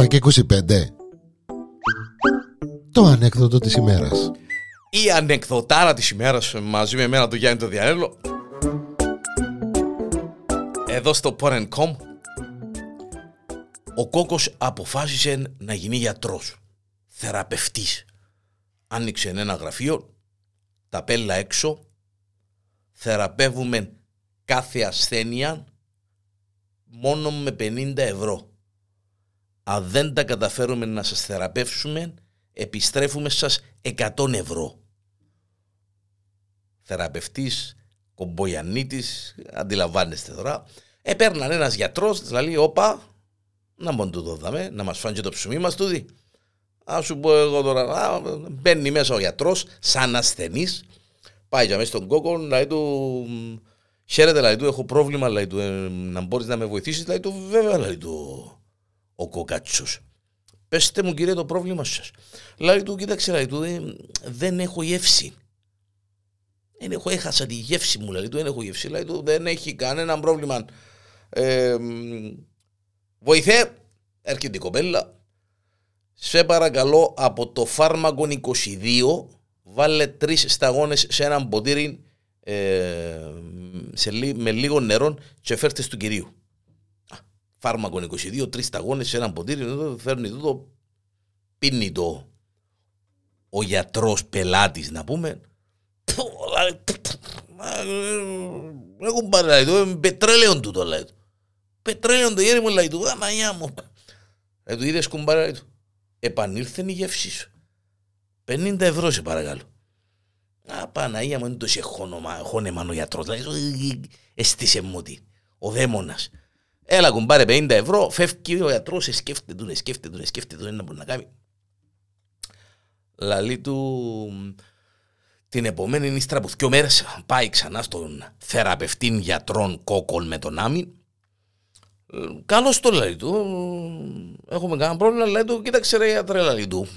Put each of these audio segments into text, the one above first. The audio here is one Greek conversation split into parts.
7 και 25 Το ανέκδοτο της ημέρας. Η ανεκδοτάρα της ημέρας μαζί με εμένα το Γιάννη το Διανέλο. Εδώ στο Porn.com Ο Κόκος αποφάσισε να γίνει γιατρός Θεραπευτής. Άνοιξε ένα γραφείο Τα πέλα έξω Θεραπεύουμε κάθε ασθένεια μόνο με 50 ευρώ. Αν δεν τα καταφέρουμε να σας θεραπεύσουμε, επιστρέφουμε σας 100 ευρώ. Θεραπευτής, κομπογιανίτης, αντιλαμβάνεστε τώρα. Επέρναν ένας γιατρός, δηλαδή, όπα, να μόνο το δάμε, να μας φάνε και το ψωμί μας τούδι. Α σου πω εγώ τώρα, α, μπαίνει μέσα ο γιατρός, σαν ασθενής, πάει για μέσα στον κόκο, λέει του, χαίρετε, λέει του, έχω πρόβλημα, λέει του, ε, να μπορείς να με βοηθήσεις, λέει του, βέβαια, λέει του, ο κοκάτσος. Πεςτε μου κύριε το πρόβλημα σας. Λέει του, κοίταξε, λέει του, «Ε, δεν έχω γεύση. Δεν έχω, έχασα τη γεύση μου, λέει του, δεν έχω γεύση, λέει του, δεν έχει κανένα πρόβλημα. Ε, βοηθέ, έρχεται η κοπέλα, σε παρακαλώ από το φάρμακο 22 βάλε τρεις σταγόνες σε έναν ποτήρι ε, σε, με λίγο νερό και φέρτες του κυρίου. Φάρμακο 22, τρεις σταγόνες σε έναν ποτήρι, φέρνει το, πίνει το ο γιατρός πελάτης να πούμε. Έχουν πάρει το, πετρέλαιο του το λέει. Πετρέλαιο το γέρι μου λέει του, αμαγιά μου. Ε, του είδες κουμπάρα του. Επανήλθε η γεύση σου. 50 ευρώ σε παρακαλώ. Α, Παναγία μου, είναι το σε χώνεμα ο γιατρός. Δηλαδή, αισθήσε μου ότι ο δαίμονας. Έλα κουμπάρε 50 ευρώ, φεύγει ο γιατρός, σκέφτεται του, σκέφτεται του, σκέφτεται του, να μπορεί να κάνει. Λαλή του την επομένη ύστερα που δυο μέρες πάει ξανά στον θεραπευτή γιατρών κόκολ με τον Άμιν. Καλώς το λέει του. Έχουμε κανένα πρόβλημα, λέει του. Κοίταξε ρε γιατρέ, λέει του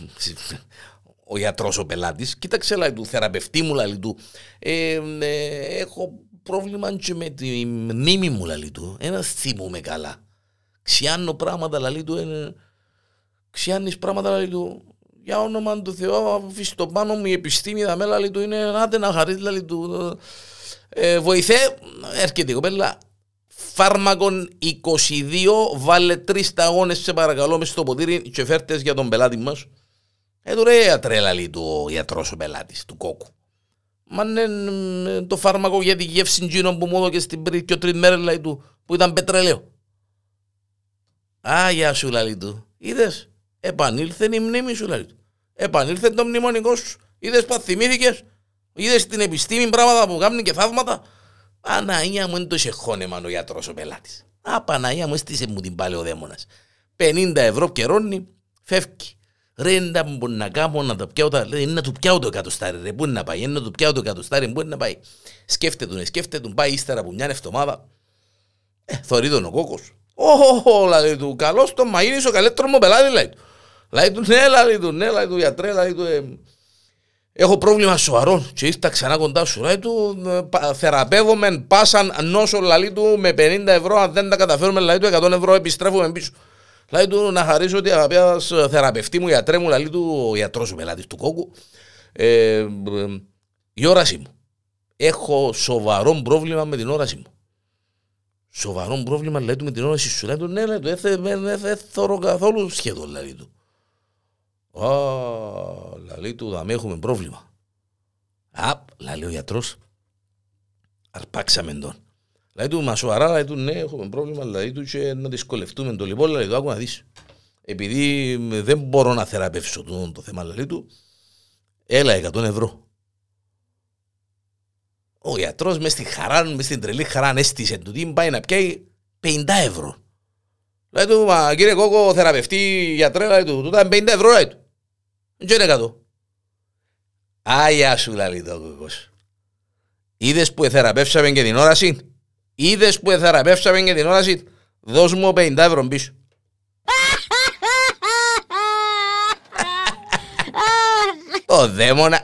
ο γιατρός ο πελάτης, κοίταξε λέει του, θεραπευτή μου λέει του, ε, ε, έχω πρόβλημα και με τη μνήμη μου λέει του, ένα θυμούμαι καλά. Ξιάνω πράγματα λέει του, ε, ξιάνεις πράγματα λέει του, για όνομα του Θεού, αφήσει το πάνω μου η επιστήμη, θα με λέει του, είναι άντε να χαρίσει λέει του, ε, βοηθέ, έρχεται η κοπέλα, Φάρμακον 22, βάλε τρεις ταγόνε σε παρακαλώ μες στο ποτήρι και φέρτες για τον πελάτη μας. Ε, του ρε τρέλα λέει του ιατρός ο πελάτης, του κόκκου. Μα ναι, το φάρμακο για τη γεύση τζίνο που μου έδωκε στην πριν και τρίτη μέρα λέει του, που ήταν πετρελαίο. Α, γεια σου λέει του. Είδες, επανήλθε η μνήμη σου λέει του. Επανήλθε το μνημονικό σου. Είδες πα θυμήθηκες. Είδες την επιστήμη πράγματα που κάνουν και θαύματα. Παναγία μου είναι το σεχώνεμα ο γιατρός ο πελάτης. Α, Παναγία μου, έστησε μου την πάλι ο δαίμονας. 50 ευρώ καιρώνει, φεύγει. Ρε να μπορεί να κάνω να το πιάω, είναι να του πιάω το εκατοστάρι ρε, πού να πάει, είναι να του πιάω το εκατοστάρι, πού να πάει. Σκέφτεται τον, σκέφτεται τον, πάει ύστερα από μια εβδομάδα, ε, θωρεί τον ο κόκκος. Ω, λέει του, καλώς το μαγείρι ο καλύτερος μου πελάτη, λέει του. Λέει του, ναι, λέει του, ναι, λέει του, γιατρέ, λέει του, ε, έχω πρόβλημα σοβαρό και ήρθα ξανά κοντά σου. Λέει του, ε, θεραπεύομαι, πάσαν νόσο, λέει του, με 50 ευρώ, αν δεν τα καταφέρουμε, λέει του, 100 ευρώ επιστρέφουμε πίσω. Λέει του να χαρίσω ότι αγαπητά θεραπευτή μου, γιατρέ μου, λέει του ο γιατρός ο πελάτης του κόκκου, ε, η όραση μου. Έχω σοβαρό πρόβλημα με την όραση μου. Σοβαρό πρόβλημα λέει του με την όραση σου. Λέει του ναι, λέει του, δεν θωρώ καθόλου σχεδόν, λέει του. Α, λέει του, θα με έχουμε πρόβλημα. Α, λέει ο γιατρός, αρπάξαμε τον. Λέει του, μα σοβαρά, λέει του, ναι, έχουμε πρόβλημα, λέει του και να δυσκολευτούμε το λοιπόν, λέει του, άκου να δεις. Επειδή δεν μπορώ να θεραπεύσω το, το θέμα, λέει του, έλα 100 ευρώ. Ο γιατρός μες στη χαρά, μες στην τρελή χαρά, έστησε του, τι πάει να πιάει 50 ευρώ. Λέει του, μα κύριε Κόκο, θεραπευτή γιατρέ, λέει του, τούτα 50 ευρώ, λέει του. Δεν είναι 100. Άγια σου, λέει το κόκκος. Είδες που θεραπεύσαμε και την όραση; Είδες που θεραπεύσαμε και την όραση, δώσ' μου 50 ευρώ πίσω. Ο δαίμονα.